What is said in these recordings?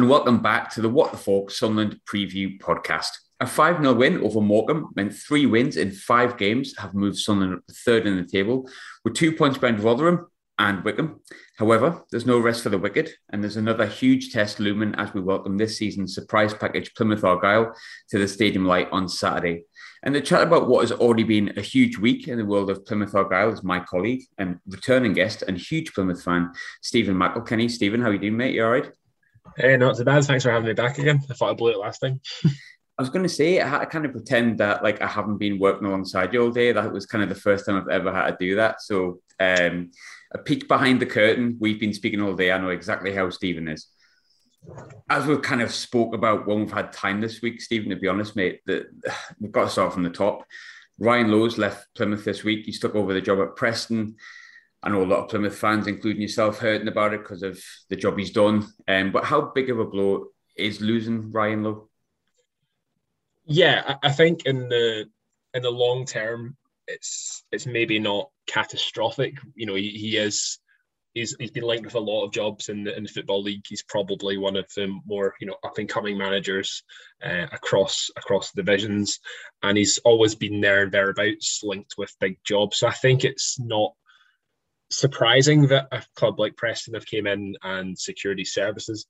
and welcome back to the What the Fork Sunderland Preview Podcast. A 5 0 win over Morecambe meant three wins in five games have moved Sunderland up to third in the table, with two points behind Rotherham and Wycombe. However, there's no rest for the wicked, and there's another huge test looming as we welcome this season's surprise package Plymouth Argyle to the Stadium Light on Saturday. And to chat about what has already been a huge week in the world of Plymouth Argyle is my colleague and returning guest and huge Plymouth fan, Stephen McElkenny. Stephen, how are you doing, mate? You all right? Hey, not too bad. Thanks for having me back again. I thought I blew it last time. I was going to say, I had to kind of pretend that like I haven't been working alongside you all day. That was kind of the first time I've ever had to do that. So, um, a peek behind the curtain. We've been speaking all day. I know exactly how Stephen is. As we've kind of spoke about when we've had time this week, Stephen, to be honest, mate, that we've got to start from the top. Ryan Lowe's left Plymouth this week. He's took over the job at Preston. I know a lot of Plymouth fans, including yourself, hurting about it because of the job he's done. Um, but how big of a blow is losing Ryan Lowe? Yeah, I think in the in the long term, it's it's maybe not catastrophic. You know, he, he is he's, he's been linked with a lot of jobs in the in the football league. He's probably one of the more you know up and coming managers uh, across across divisions, and he's always been there and thereabouts, linked with big jobs. So I think it's not surprising that a club like Preston have came in and secured these services.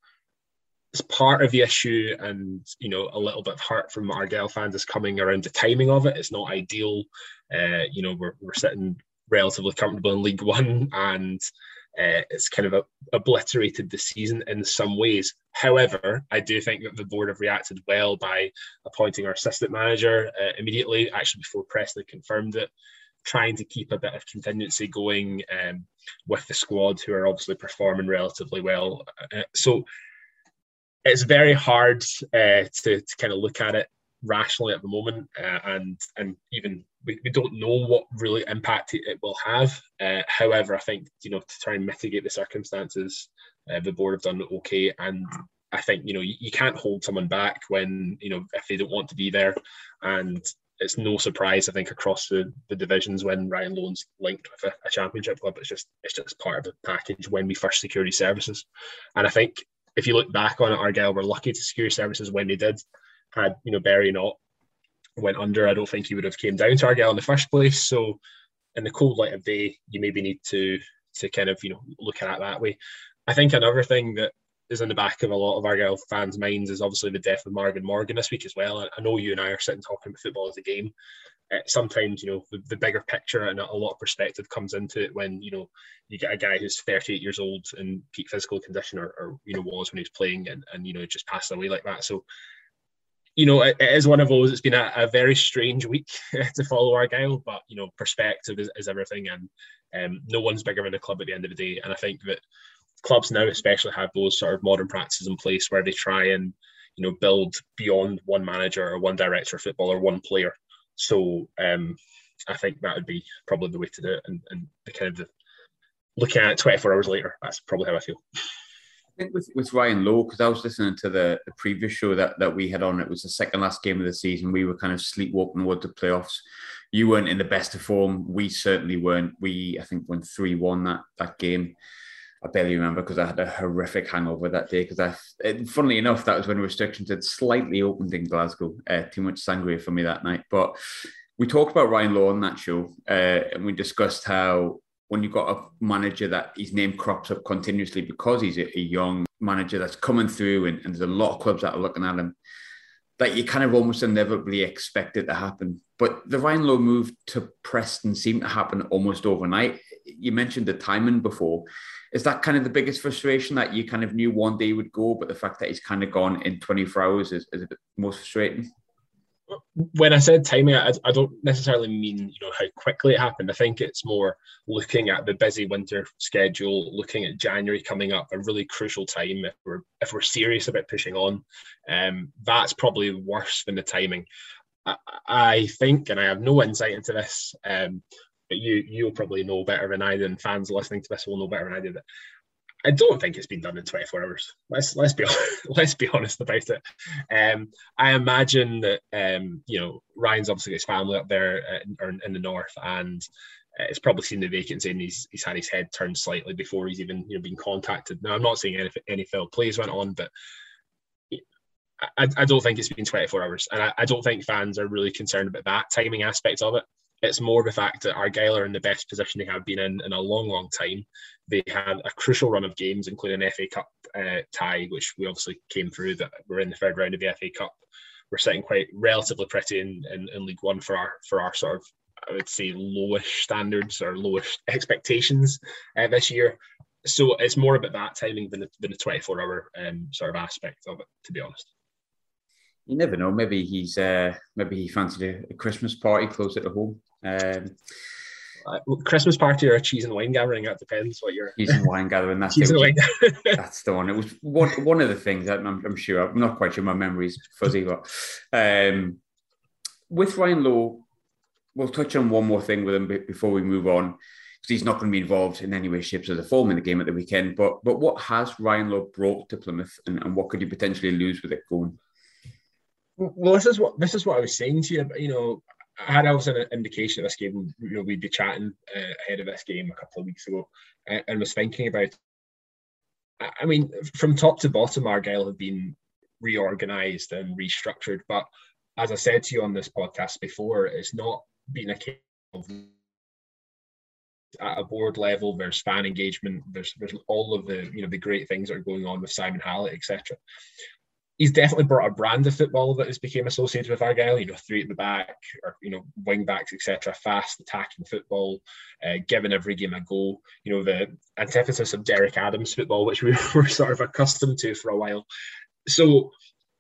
It's part of the issue and you know a little bit of hurt from Argyle fans is coming around the timing of it. It's not ideal. Uh, you know we're, we're sitting relatively comfortable in league one and uh, it's kind of a, obliterated the season in some ways. However i do think that the board have reacted well by appointing our assistant manager uh, immediately actually before preston confirmed it trying to keep a bit of contingency going um, with the squad who are obviously performing relatively well. Uh, so it's very hard uh, to, to kind of look at it rationally at the moment, uh, and and even we, we don't know what really impact it, it will have. Uh, however, I think you know to try and mitigate the circumstances, uh, the board have done okay, and I think you know you, you can't hold someone back when you know if they don't want to be there, and it's no surprise I think across the, the divisions when Ryan Lowe's linked with a, a, championship club. It's just it's just part of the package when we first security services, and I think if you look back on it, Argyle were lucky to secure services when they did. Had you know Bury not went under, I don't think he would have came down to Argyle in the first place. So, in the cold light of day, you maybe need to to kind of you know look at it that way. I think another thing that is in the back of a lot of Argyle fans' minds is obviously the death of Marvin Morgan this week as well. I know you and I are sitting talking about football as a game, uh, sometimes you know the, the, bigger picture and a lot of perspective comes into it when you know you get a guy who's 38 years old in peak physical condition or, or you know was when he was playing and, and you know just passed away like that. So you know it, it is one of those it's been a, a very strange week to follow argyle but you know perspective is, is everything and um, no one's bigger than the club at the end of the day. And i think that clubs now especially have those sort of modern practices in place where they try and you know build beyond one manager or one director of football or one player so um, I think that would be probably the way to do it. And, and the kind of the, looking at it 24 hours later, that's probably how I feel. I think with, with Ryan Lowe, because I was listening to the, the previous show that, that we had on, it was the second last game of the season. We were kind of sleepwalking towards the playoffs. You weren't in the best of form. We certainly weren't. We, I think, won 3 1 that, that game. I barely remember because I had a horrific hangover that day. Because I, funnily enough, that was when restrictions had slightly opened in Glasgow. Uh, too much sangria for me that night. But we talked about Ryan Lowe on that show, uh, and we discussed how when you've got a manager that his name crops up continuously because he's a, a young manager that's coming through, and, and, there's a lot of clubs that are looking at him, that you kind of almost inevitably expect it to happen. But the Ryan Lowe move to Preston seemed to happen almost overnight. You mentioned the timing before is that kind of the biggest frustration that you kind of knew one day would go, but the fact that he's kind of gone in 24 hours is, is a bit most frustrating? When I said timing, I, I don't necessarily mean you know how quickly it happened. I think it's more looking at the busy winter schedule, looking at January coming up, a really crucial time if we're if we're serious about pushing on. Um, that's probably worse than the timing. I, I think, and I have no insight into this, um, but you you'll probably know better than I do, and fans listening to this will know better than I do that. I don't think it's been done in 24 hours. Let's let's be let's be honest about it. Um, I imagine that um, you know Ryan's obviously got his family up there uh, in, in the north, and uh, it's probably seen the vacancy, and he's he's had his head turned slightly before he's even you know been contacted. Now I'm not saying any any failed plays went on, but I, I don't think it's been 24 hours, and I, I don't think fans are really concerned about that timing aspect of it. It's more the fact that Argyle are in the best position they have been in in a long, long time. They had a crucial run of games, including an FA Cup uh, tie, which we obviously came through. That we're in the third round of the FA Cup. We're sitting quite relatively pretty in, in, in League One for our for our sort of I would say lowish standards or lowish expectations uh, this year. So it's more about that timing than the, than the 24 hour um, sort of aspect of it, to be honest. You never know. Maybe he's uh, maybe he fancied a, a Christmas party close at home. Um, uh, Christmas party or a cheese and wine gathering. That depends what you're. Cheese and wine gathering. That's cheese and wine. that's the one. It was one one of the things. I'm, I'm, sure. I'm not quite sure. My memory's fuzzy, but um, with Ryan Lowe, we'll touch on one more thing with him before we move on, because he's not going to be involved in any way, shapes, or the form in the game at the weekend. But but what has Ryan Lowe brought to Plymouth, and, and what could he potentially lose with it going? Well, this is what this is what I was saying to you. You know, I had also an indication of this game. You know, we'd be chatting uh, ahead of this game a couple of weeks ago, and, and was thinking about. I mean, from top to bottom, Argyle have been reorganised and restructured. But as I said to you on this podcast before, it's not been a case of at a board level, there's fan engagement, there's there's all of the you know the great things that are going on with Simon Hallett, etc he's definitely brought a brand of football that has become associated with Argyle. You know, three at the back, or you know, wing backs, etc. Fast attacking football, uh, giving every game a go. You know, the antithesis of Derek Adams football, which we were sort of accustomed to for a while. So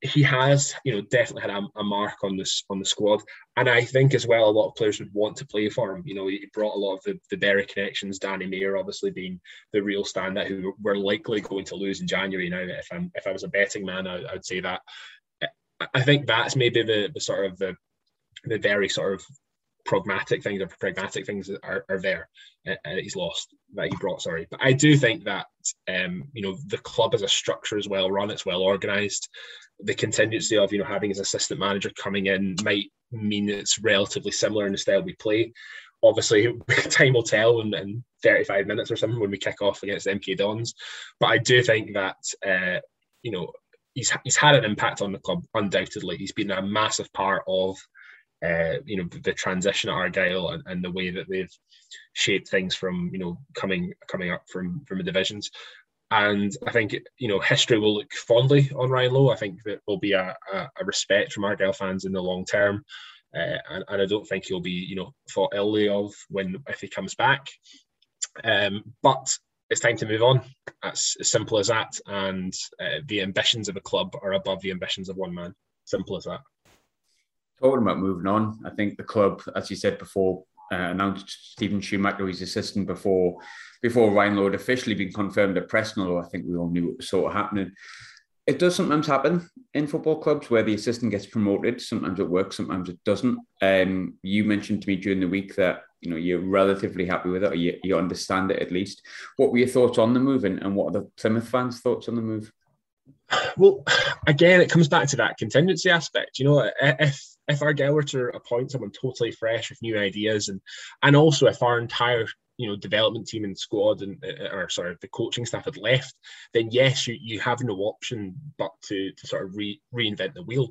he has, you know, definitely had a, a, mark on this on the squad, and I think as well a lot of players would want to play for him. You know, he brought a lot of the the Bury connections. Danny Mayor, obviously being the real standout, who we're likely going to lose in January. Now, if I'm if I was a betting man, I, I would say that. I think that's maybe the the sort of the the very sort of pragmatic things or pragmatic things are, are there uh, he's lost that he brought sorry but i do think that um you know the club as a structure is well run it's well organized the contingency of you know having his assistant manager coming in might mean it's relatively similar in the style we play. Obviously time will tell in, in 35 minutes or something when we kick off against mk dons. But i do think that uh you know he's he's had an impact on the club undoubtedly. He's been a massive part of uh, you know the transition at Argyle and, and, the way that they've shaped things from you know coming coming up from from the divisions. And I think you know history will look fondly on Ryan Lowe. I think that will be a, a, a respect from Argyle fans in the long term, uh, and, and, I don't think he'll be you know thought illy of when if he comes back. Um, but it's time to move on. That's as simple as that. And uh, the ambitions of a club are above the ambitions of one man. Simple as that. Talking about moving on, I think the club, as you said before, uh, announced Steven Schumacher his assistant before before Lowe had officially been confirmed at Preston, although I think we all knew it was sort of happening. It does sometimes happen in football clubs where the assistant gets promoted. Sometimes it works, sometimes it doesn't. Um, you mentioned to me during the week that you know you're relatively happy with it, or you, you understand it at least. What were your thoughts on the move, and, and what are the Plymouth fans' thoughts on the move? Well, again, it comes back to that contingency aspect. You know, if if Argyle were to appoint someone totally fresh with new ideas, and and also if our entire you know development team and squad and uh, or sorry the coaching staff had left, then yes, you you have no option but to to sort of re, reinvent the wheel.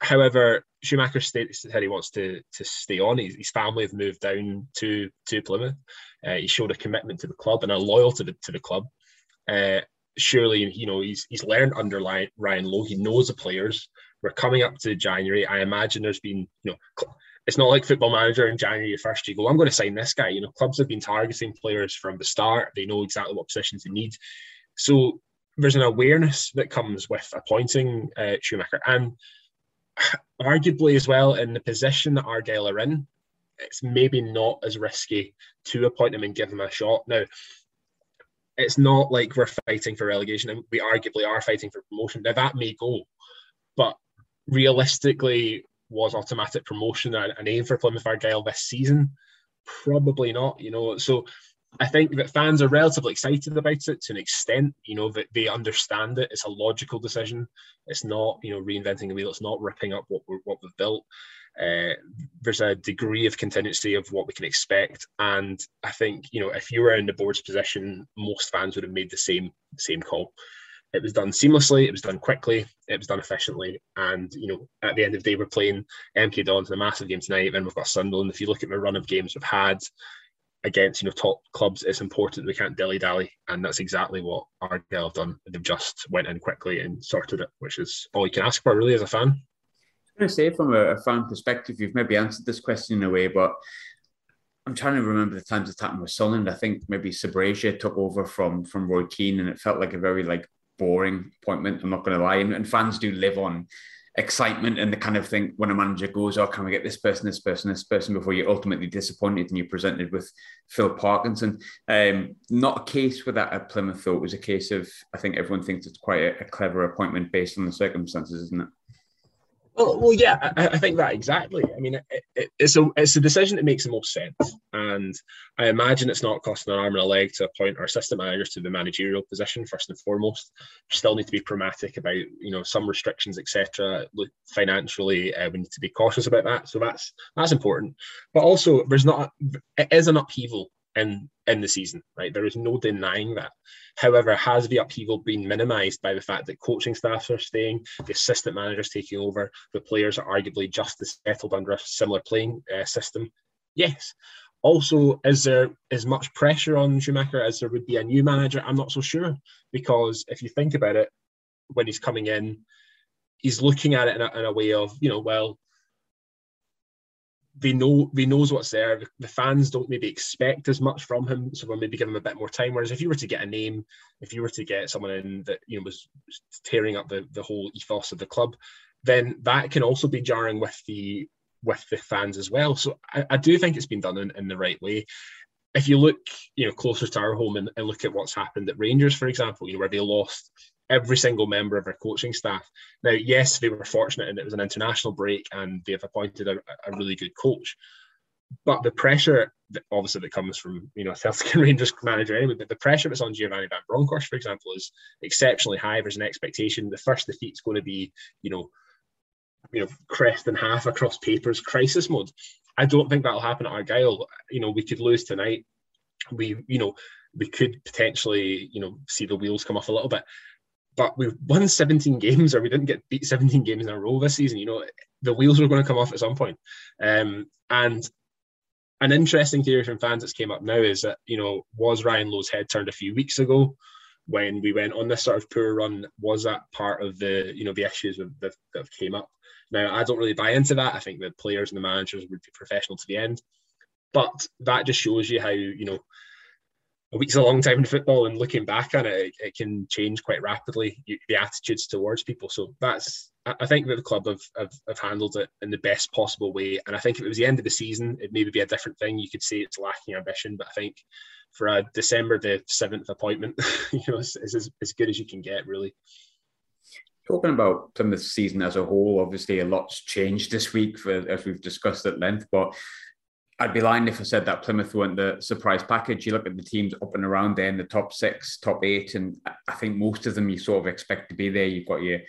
However, Schumacher states that he wants to to stay on. His, his family have moved down to to Plymouth. Uh, he showed a commitment to the club and a loyalty to the, to the club. Uh, surely, you know, he's he's learned under Ryan Lowe. He knows the players. We're coming up to January. I imagine there's been, you know, it's not like football manager in January first you go, I'm going to sign this guy. You know, clubs have been targeting players from the start. They know exactly what positions they need. So there's an awareness that comes with appointing uh, Schumacher. And arguably as well in the position that Argyle are in, it's maybe not as risky to appoint him and give him a shot. Now, it's not like we're fighting for relegation and we arguably are fighting for promotion. Now that may go, but realistically, was automatic promotion an aim for Plymouth Argyle this season? Probably not, you know. So I think that fans are relatively excited about it to an extent, you know, that they understand it. It's a logical decision. It's not, you know, reinventing the wheel. It's not ripping up what, we what we've built. Uh, there's a degree of contingency of what we can expect, and I think you know if you were in the board's position, most fans would have made the same same call. It was done seamlessly, it was done quickly, it was done efficiently, and you know at the end of the day we're playing MK Dons in a massive game tonight, and we've got Sunderland. If you look at the run of games we've had against you know top clubs, it's important we can't dilly dally, and that's exactly what Argyle have done. They've just went in quickly and sorted it, which is all you can ask for really as a fan. I was going to say from a, fan perspective, you've maybe answered this question in a way, but I'm trying to remember the times it's happened with Sunderland. I think maybe Sbragia took over from from Roy Keane, and it felt like a very like boring appointment. I'm not going to lie, and, and, fans do live on excitement and the kind of thing when a manager goes, "Oh, can we get this person, this person, this person?" Before you're ultimately disappointed and you're presented with Phil Parkinson. Um, not a case with that at Plymouth, though. It was a case of I think everyone thinks it's quite a, a clever appointment based on the circumstances, isn't it? Well, well, yeah, I, I, think that exactly. I mean, it, it, it's a it's a decision that makes the most sense, and I imagine it's not costing an arm and a leg to appoint our assistant managers to the managerial position first and foremost. We still need to be pragmatic about you know some restrictions, etc. Financially, uh, we need to be cautious about that. So that's that's important. But also, there's not it is an upheaval in in the season, right? There is no denying that. However, has the upheaval been minimised by the fact that coaching staffs are staying, the assistant managers taking over, the players are arguably just as settled under a similar playing uh, system? Yes. Also, is there as much pressure on Schumacher as there would be a new manager? I'm not so sure because if you think about it, when he's coming in, he's looking at it in a, in a way of, you know, well, they know they knows what's there. The fans don't maybe expect as much from him, so we'll maybe give him a bit more time. Whereas if you were to get a name, if you were to get someone in that you know was tearing up the, the whole ethos of the club, then that can also be jarring with the with the fans as well. So I, I do think it's been done in, in the right way. If you look, you know, closer to our home and, and look at what's happened at Rangers, for example, you know, where they lost every single member of our coaching staff. Now, yes, they were fortunate and it was an international break and they've appointed a, a really good coach. But the pressure, that obviously, that comes from you know Celtic and Rangers manager anyway, but the pressure that's on Giovanni Van Bronckhorst, for example, is exceptionally high. There's an expectation the first defeat's going to be, you know, you know, crest and half across papers, crisis mode. I don't think that'll happen at Argyle. You know, we could lose tonight. We, you know, we could potentially, you know, see the wheels come off a little bit but we've won 17 games or we didn't get beat 17 games in a row this season. You know, the wheels were going to come off at some point. Um, and an interesting theory from fans that's came up now is that, you know, was Ryan Lowe's head turned a few weeks ago when we went on this sort of poor run? Was that part of the, you know, the issues that, that have came up? Now, I don't really buy into that. I think the players and the managers would be professional to the end. But that just shows you how, you know, a week's a long time in football, and looking back on it, it, can change quite rapidly. The attitudes towards people. So that's I think that the club have, have, have handled it in the best possible way. And I think if it was the end of the season, it maybe be a different thing. You could say it's lacking ambition, but I think for a December the seventh appointment, you know, it's, it's as, good as you can get, really. Talking about Plymouth season as a whole, obviously a lot's changed this week, for, as we've discussed at length. But I'd be lying if I said that Plymouth weren't the surprise package. You look at the teams up and around there in the top six, top eight, and I think most of them you sort of expect to be there. You've got your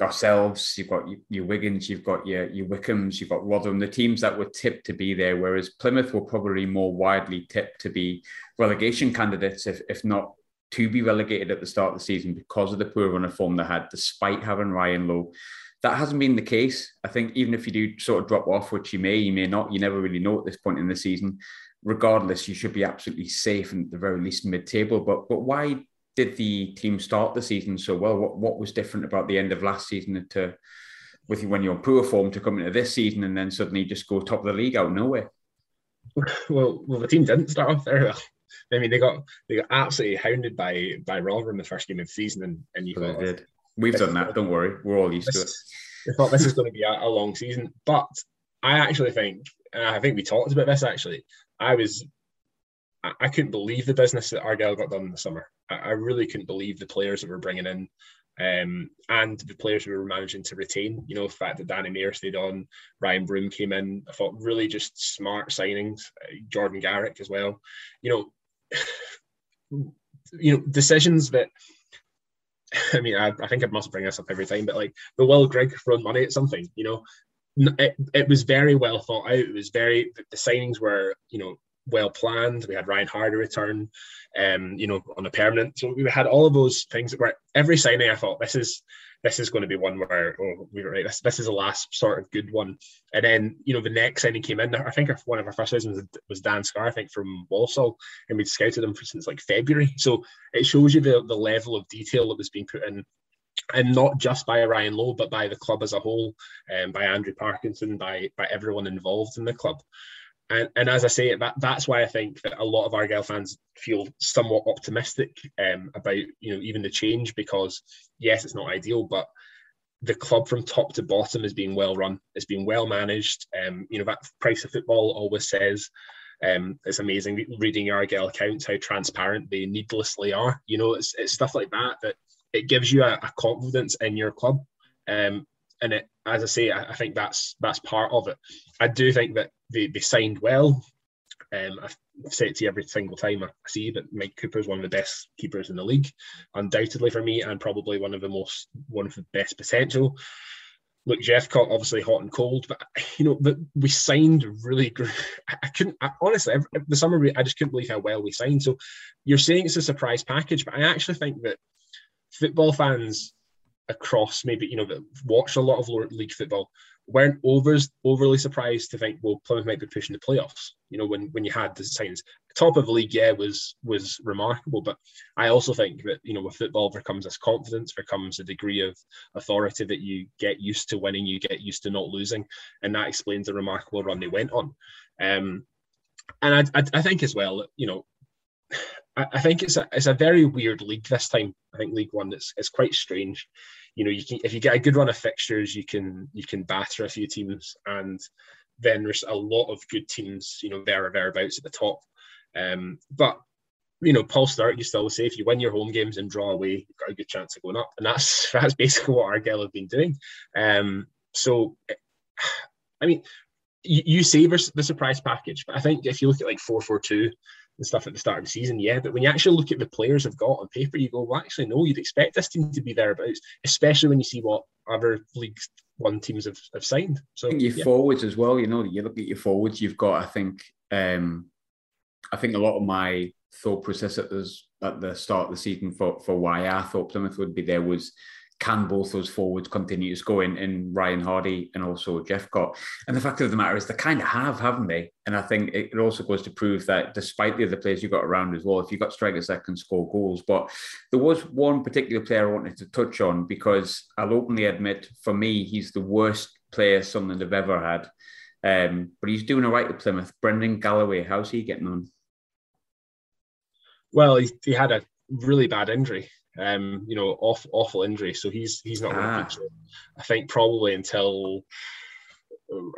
ourselves, you've got your, Wigans, you've got your your Wycombes, you've got Rotherham, the teams that were tipped to be there, whereas Plymouth were probably more widely tipped to be relegation candidates, if if not to be relegated at the start of the season because of the poor run of form they had, despite having Ryan Lowe. That hasn't been the case. I think even if you do sort of drop off, which you may, you may not, you never really know at this point in the season. Regardless, you should be absolutely safe and at the very least mid-table. But but why did the team start the season so well? What what was different about the end of last season to with you when you're in poor form to come into this season and then suddenly just go top of the league out of nowhere? Well, well, the team didn't start off very well. I mean, they got they got absolutely hounded by by Rotherham in the first game of the season, and and you thought, We've done that. Don't worry. We're all used this, to it. I thought this is going to be a, a, long season, but I actually think, and I think we talked about this actually. I was, I, I couldn't believe the business that Argyle got done in the summer. I, I really couldn't believe the players that we're bringing in. Um, and the players we were managing to retain. You know, the fact that Danny Mayor stayed on, Ryan Broom came in. I thought really just smart signings. Uh, Jordan Garrick as well. You know, you know decisions that I mean, I, I think I must bring this up every time, but like the Will Grigg throwing money at something, you know, it, it was very well thought out. It was very, the signings were, you know, well planned. We had Ryan Hardie return, um, you know, on a permanent. So we had all of those things that were every signing. I thought this is this is going to be one where oh, we were right. This this is the last sort of good one. And then you know the next signing came in. I think one of our first signings was, Dan Scarr I think from Walsall, and we'd scouted him for since like February. So it shows you the the level of detail that was being put in and not just by Ryan Lowe, but by the club as a whole, and um, by Andrew Parkinson, by by everyone involved in the club. And, and as I say, that that's why I think that a lot of Argyle fans feel somewhat optimistic um, about you know even the change because yes, it's not ideal, but the club from top to bottom is being well run. It's being well managed. Um, you know that Price of Football always says um, it's amazing reading Argyle accounts how transparent they needlessly are. You know, it's, it's stuff like that that it gives you a, a confidence in your club. Um, and it, as I say, I, I, think that's that's part of it. I do think that they, they signed well. Um, I've said it to you every single time I see that Mike Cooper is one of the best keepers in the league, undoubtedly for me, and probably one of the most one of the best potential. Look, Jephcott obviously hot and cold, but you know, but we signed really great. I couldn't I, honestly the summer I just couldn't believe how well we signed. So you're saying it's a surprise package, but I actually think that football fans across maybe you know that watched a lot of league football weren't over, overly surprised to think well Plymouth might be pushing the playoffs. You know when when you had the signs top of the league, yeah, was was remarkable. But I also think that you know with football there comes this confidence, there comes a degree of authority that you get used to winning, you get used to not losing, and that explains the remarkable run they went on. Um, and I, I, I think as well, you know, I, think it's a it's a very weird league this time. I think League One it's it's quite strange. You know, you can if you get a good run of fixtures, you can you can batter a few teams, and then there's a lot of good teams, you know, there or thereabouts at the top. Um, but you know, Paul Sturrock used to always say, if you win your home games and draw away, you've got a good chance of going up, and that's that's basically what Argyle have been doing. Um, so, I mean, you, you say the surprise package, but I think if you look at like four four two and stuff at the start of the season, yeah. But when you actually look at the players have got on paper, you go, well, actually, no, you'd expect this team to be thereabouts, especially when you see what other leagues one teams have, have signed. So your yeah. forwards as well, you know, you look at your forwards, you've got, I think, um, I think a lot of my thought process at, at the start of the season for, for why I thought Plymouth would be there was can both those forwards continue to score in, in Ryan Hardie and also Jephcott? And the fact of the matter is they kind of have, haven't they? And I think it also goes to prove that despite the other players you got around as well, if you've got strikers that can score goals. But there was one particular player I wanted to touch on because I'll openly admit, for me, he's the worst player Sunderland have ever had. Um, but he's doing all right at Plymouth. Brendan Galloway, how's he getting on? Well, he, he had a really bad injury um, you know, off, awful injury. So he's he's not going to feature. I think probably until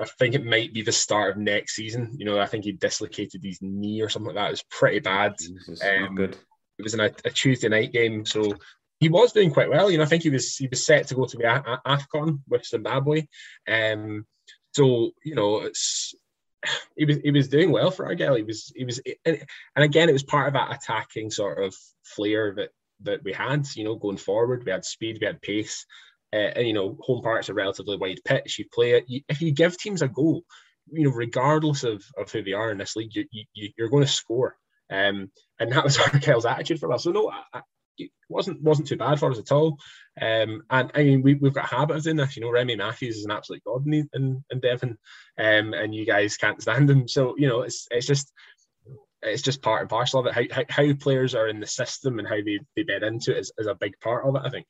I think it might be the start of next season. You know, I think he dislocated his knee or something like that. It was pretty bad. Um, good. It was in a, a, Tuesday night game, so he was doing quite well. You know, I think he was he was set to go to the a- Afcon with Zimbabwe. Um, so you know, it's he was he was doing well for Argyle. He was he was and, and again, it was part of that attacking sort of flair that that we had, you know, going forward. We had speed, we had pace. Uh, and, you know, home park's a relatively wide pitch. You play it. You, if you give teams a goal, you know, regardless of, of who they are in this league, you, you, you're going to score. Um, and that was Argyle's attitude for us. So no, I, it wasn't wasn't too bad for us at all. Um, and I mean, we, we've got a habit of doing this. You know, Remi Matthews is an absolute god in, in, in Devon, um, and you guys can't stand him. So you know, it's it's just it's just part and parcel of it. How, how, players are in the system and how they, they bed into it is, is a big part of it, I think.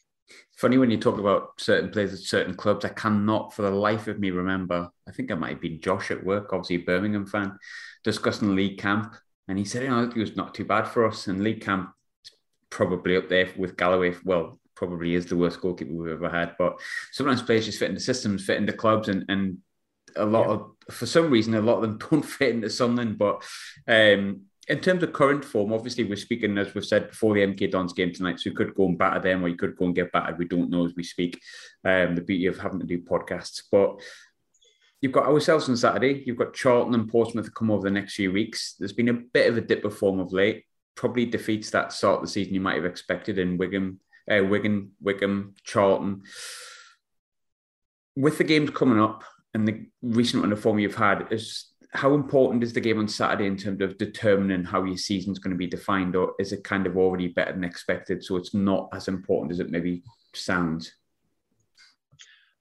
Funny when you talk about certain players at certain clubs, I cannot for the life of me remember. I think it might have been Josh at work, obviously Birmingham fan, discussing Lee Camp. And he said, you know, it was not too bad for us. And Lee Camp probably up there with Galloway. Well, probably is the worst goalkeeper we've ever had. But sometimes players just fit into systems, fit into clubs, and and a lot yeah. of for some reason a lot of them don't fit into something. But um, in terms of current form, obviously we're speaking as we've said before the MK Dons game tonight, so you could go and batter them or you could go and get battered. We don't know as we speak. Um, the beauty of having to do podcasts, but. You've got ourselves on Saturday. You've got Charlton and Portsmouth to come over the next few weeks. There's been a bit of a dip of form of late. Probably defeats that start of the season you might have expected in Wigan, uh, Wigan, Charlton. With the games coming up, and the recent run of form you've had is how important is the game on Saturday in terms of determining how your season's going to be defined, or is it kind of already better than expected? So it's not as important as it maybe sounds.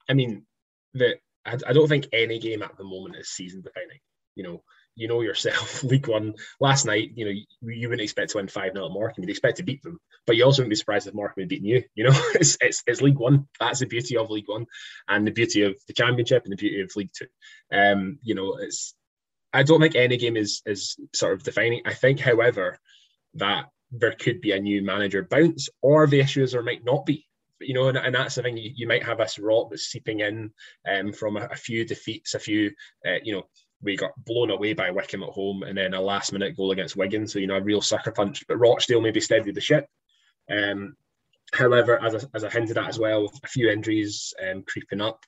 I mean, the I, I don't think any game at the moment is season defining. You know, you know yourself, League One last night, you know, you, you wouldn't expect to win 5 0 at Morecambe. You'd expect to beat them, but you also wouldn't be surprised if Morecambe had beaten you. You know, it's, it's, it's League One. That's the beauty of League One and the beauty of the Championship and the beauty of League Two. Um, you know, it's, I don't think any game is, is sort of defining. I think, however, that there could be a new manager bounce, or the issue is there might not be you know, and, and, that's the thing. You, you might have this rot that's seeping in um, from a, a, few defeats, a few, uh, you know, we got blown away by Wycombe at home and then a last minute goal against Wigan. So, you know, a real sucker punch. But Rochdale maybe steadied the ship. Um, however, as I, as I hinted at as well, a few injuries um, creeping up,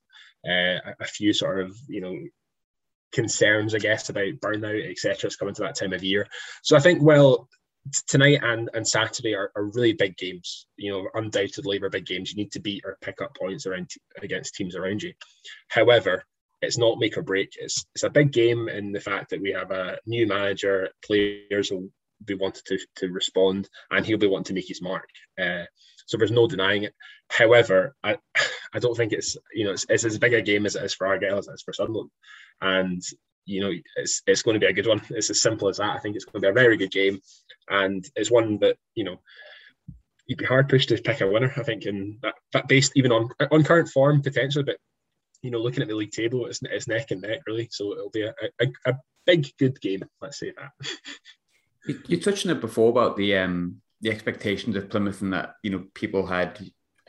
uh, a, few sort of, you know, concerns, I guess, about burnout, etc. It's coming to that time of year. So I think, well, tonight and, and Saturday are, are really big games. You know, undoubtedly, are big games. You need to beat or pick up points around against teams around you. However, it's not make or break. It's it's a big game in the fact that we have a new manager, players will be wanted to, to respond, and he'll be wanting to make his mark. Uh, so there's no denying it. However, I I don't think it's you know it's, it's as big a game as it is for Argyle as it is for Sunderland, and you know it's it's going to be a good one. It's as simple as that. I think it's going to be a very good game, and it's one that you know you'd be hard pushed to pick a winner. I think, in that, that based even on on current form potentially, but you know, looking at the league table, it's, it's neck and neck really. So it'll be a, a, a big, good game. Let's say that. you, touched on it before about the um the expectations of Plymouth and that you know people had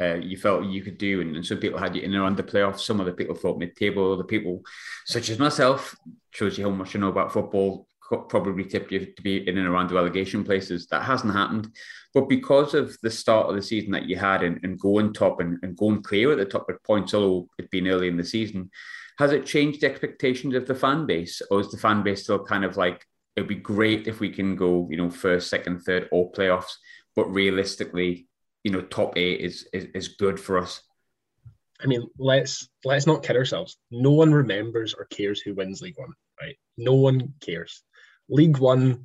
uh, you felt you could do, and, and, some people had you in and around the playoffs. Some other people thought mid-table. Other people, such as myself, shows you how much you know about football probably tipped you to be in and around the relegation places. That hasn't happened. But because of the start of the season that you had and, and going top and, and going clear at the top of points, although it'd been early in the season, has it changed expectations of the fan base? Or is the fan base still kind of like, it'd be great if we can go, you know, first, second, third, or playoffs, but realistically, you know, top eight is, is, is good for us? I mean, let's let's not kid ourselves. No one remembers or cares who wins League One, right? No one cares. League One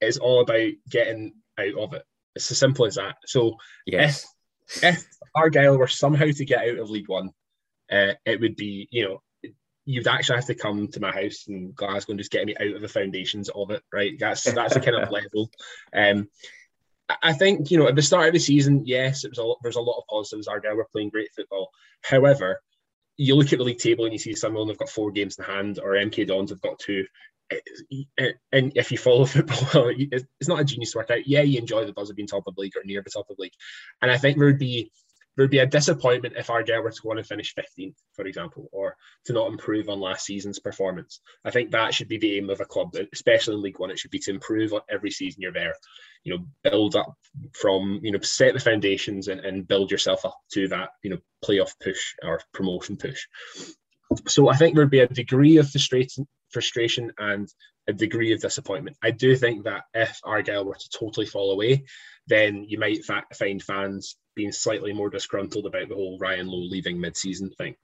is all about getting out of it. It's as simple as that. So yes. if, if Argyle were somehow to get out of League One, uh, it would be, you know, you'd actually have to come to my house in Glasgow and just get me out of the foundations of it, right? That's that's the kind of level. Um, I think you know at the start of the season, yes, it was a lot, there's a lot of positives. Argyle were playing great football. However, you look at the league table and you see Sunderland have got four games in hand, or MK Dons have got two eh, eh, and if you follow football, it's not a genius workout. Yeah, you enjoy the buzz of being top of the league or near the top of the league, and I think there would be would be a disappointment if Argyle were to go on and finish 15th, for example, or to not improve on last season's performance. I think that should be the aim of a club, especially in League One. It should be to improve on every season you're there. You know, build up from, you know, set the foundations and, and build yourself up to that, you know, playoff push or promotion push. So I think there'd be a degree of frustration, frustration and a degree of disappointment. I do think that if Argyle were to totally fall away, then you might fa- find fans being slightly more disgruntled about the whole Ryan Lowe leaving mid-season thing,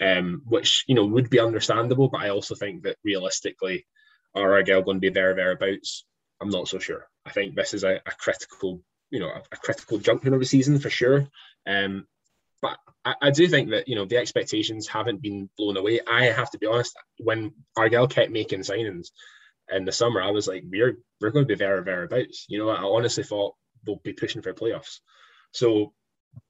um, which you know would be understandable. But I also think that realistically, are Argyle going to be there or thereabouts? I'm not so sure. I think this is a, a critical, you know, a, a, critical junction of the season for sure. Um, but I, I, do think that you know the expectations haven't been blown away. I have to be honest. When Argyle kept making signings in the summer, I was like, we're we're going to be there or thereabouts. You know, I honestly thought we'll be pushing for playoffs. So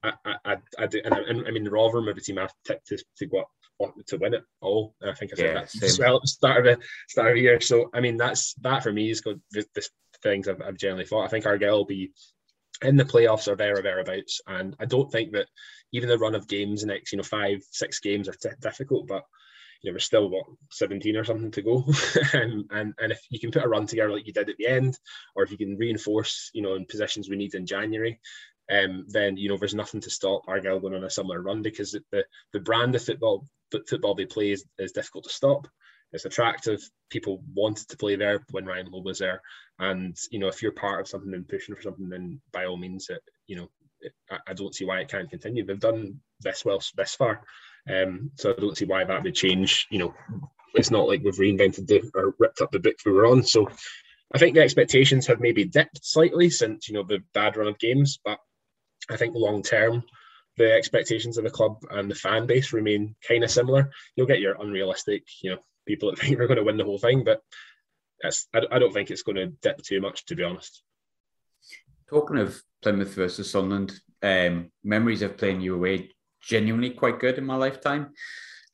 I I, I, do, and I, I mean the Rotherham of the team I've tipped to, to go up to win it all. I think I said yeah, that as well at the start of the start of the year. So I mean that's that for me is good. The, the things I've, I've generally thought. I think Argyle will be in the playoffs or there or thereabouts. And I don't think that even the run of games, the next you know five six games are t- difficult, but you know we're still what 17 or something to go, and and and if you can put a run together like you did at the end, or if you can reinforce you know in positions we need in January. Um, then you know there's nothing to stop Argyle going on a similar run because the the brand of football football they play is, is difficult to stop it's attractive. People wanted to play there when Ryan Lowe was there, and you know if you're part of something and pushing for something, then by all means, it, you know it, I don't see why it can't continue. They've done this well this far, um, so I don't see why that would change. You know, it's not like we've reinvented the or ripped up the book we were on. So I think the expectations have maybe dipped slightly since you know the bad run of games, but I think long term the expectations of the club and the fan base remain kind of similar. You'll get your unrealistic, you know, people that think we're going to win the whole thing, but that's I, I don't think it's going to dip too much, to be honest. Talking of Plymouth versus Sunderland, um, memories of playing you away genuinely quite good in my lifetime.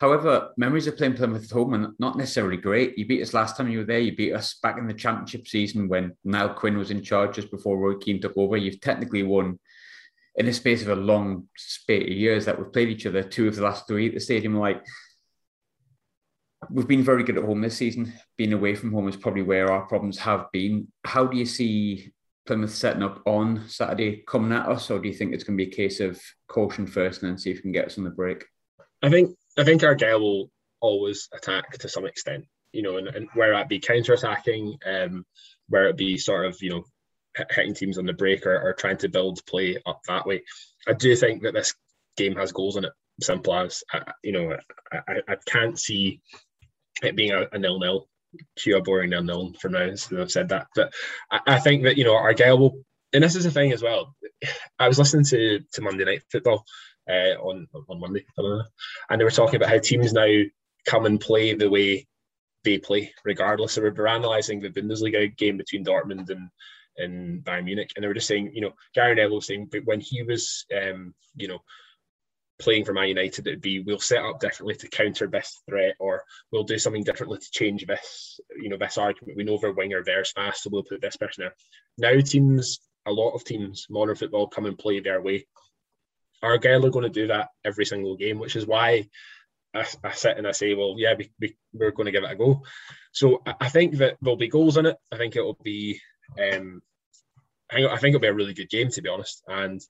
However, memories of playing Plymouth at home are not necessarily great. You beat us last time you were there. You beat us back in the championship season when Niall Quinn was in charge just before Roy Keane took over. You've technically won in the space of a long spate of years that we've played each other two of the last three at the stadium. Like we've been very good at home this season. Being away from home is probably where our problems have been. How do you see Plymouth setting up on Saturday coming at us, or do you think it's going to be a case of caution first and then see if we can get us on the break? I think I think our Argyle will always attack to some extent, you know, and, and where it be counter attacking, um, where it be sort of you know hitting teams on the break or, or trying to build play up that way. I do think that this game has goals in it. Simple as you know, I, I can't see it being a, a nil nil. Cue a boring nil nil for now. So I've said that, but I, I think that you know Argyle will, and this is the thing as well. I was listening to to Monday Night Football uh, on on Monday, and they were talking about how teams now come and play the way they play, regardless. So we're analysing the Bundesliga game between Dortmund and in Bayern Munich, and they were just saying, you know, Gary Neville was saying, but when he was, um, you know, playing for Man United, it'd be we'll set up differently to counter this threat, or we'll do something differently to change this, you know, this argument. We know their winger there's fast, so we'll put this person there. Now teams, a lot of teams, modern football, come and play their way. Argyle are going to do that every single game, which is why I, I sit and I say, well, yeah, we, we, we're going to give it a go. So I, I think that there'll be goals in it. I think it'll be um, I think, it'll be a really good game, to be honest. And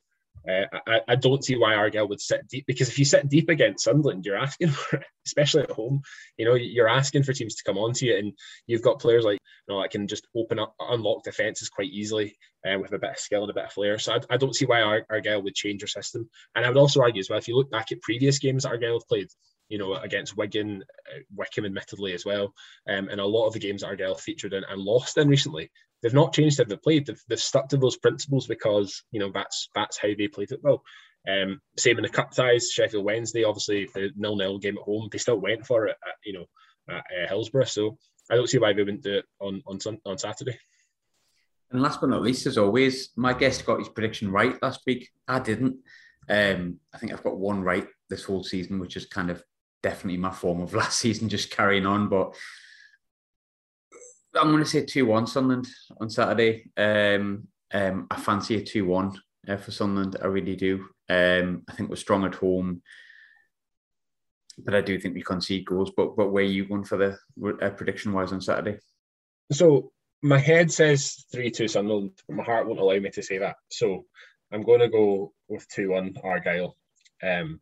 uh, I, I, don't see why Argyle would sit deep because if you sit deep against Sunderland, you're asking for especially at home. You know, you're asking for teams to come onto you, and you've got players like you know that can just open up, unlock defenses quite easily uh, with a bit of skill and a bit of flair. So I, I don't see why Ar- Argyle would change their system. And I would also argue as well, if you look back at previous games that Argyle have played, you know, against Wigan, uh, Wycombe admittedly as well, um, and a lot of the games that Argyle featured in and lost in recently, they've not changed how they played. They've, they've stuck to those principles because you know that's that's how they played football. Um, same in the cup ties, Sheffield Wednesday, obviously the nil nil game at home, they still went for it, at, you know, at uh, Hillsborough. So I don't see why they wouldn't do it on on on Saturday. And last but not least, as always, my guest got his prediction right last week. I didn't. Um, I think I've got one right this whole season, which is kind of definitely my form of last season, just carrying on. But I'm going to say 2 1 Sunderland on Saturday. Um, um, I fancy a 2 1 uh, for Sunderland. I really do. Um, I think we're strong at home, but I do think we concede goals. But but where are you going for the uh, prediction wise on Saturday? So my head says 3 2 Sunderland, but my heart won't allow me to say that. So I'm going to go with 2 1 Argyle. Um,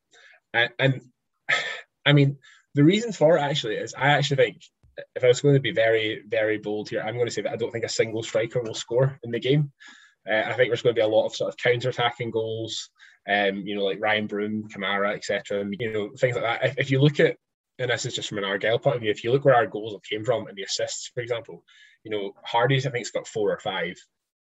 and, and I mean, the reason for it actually is I actually think if I was going to be very, very bold here, I'm going to say that I don't think a single striker will score in the game. Uh, I think there's going to be a lot of sort of counter-attacking goals, um, you know, like Ryan Broom, Camara, etc. You know, things like that. If, if, you look at, and this is just from an Argyle point of view, if you look where our goals came from and the assists, for example, you know, Hardie's I think has got four or five,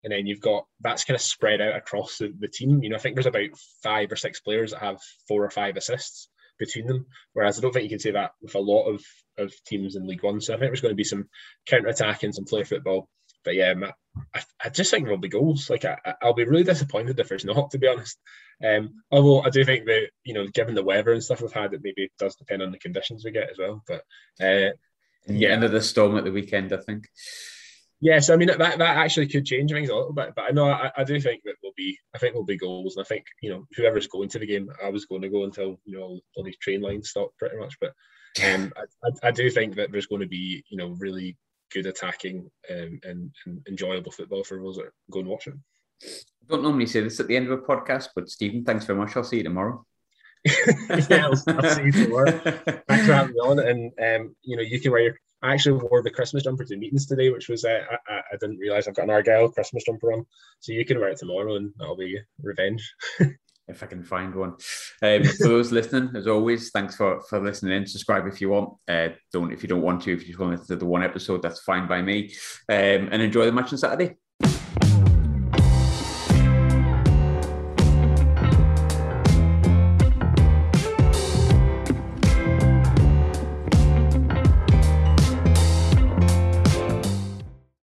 and then you've got that's kind of spread out across the, the team. You know, I think there's about five or six players that have four or five assists between them. Whereas I don't think you can say that with a lot of, of teams in League One. So I think there's going to be some counter attacking, some play football. But yeah, I, I just think there'll be goals. Like I, will be really disappointed if there's not, to be honest. Um, although I do think that you know, given the weather and stuff we've had, it maybe does depend on the conditions we get as well. But uh, yeah, end of the storm at the weekend, I think. Yes, I mean that that actually could change things a little bit, but I know I, I do think that will be I think there'll be goals, and I think you know whoever's going to the game, I was going to go until you know all these train lines stop pretty much, but um, I, I, do think that there's going to be you know really good attacking um, and, and enjoyable football for those that go and watch it. I don't normally say this at the end of a podcast, but Stephen, thanks very much. I'll see you tomorrow. yeah, I'll, I'll, see you tomorrow. Thanks for having me on, and um, you know you can wear your I actually wore the Christmas jumper to meetings today, which was uh, I, I, didn't realize I've got an Argyle Christmas jumper on, so you can wear it tomorrow, and that'll be revenge. if I can find one. Um, for those listening, as always, thanks for for listening in. Subscribe if you want. Uh, don't if you don't want to. If you just want to to the one episode, that's fine by me. Um, and enjoy the match on Saturday.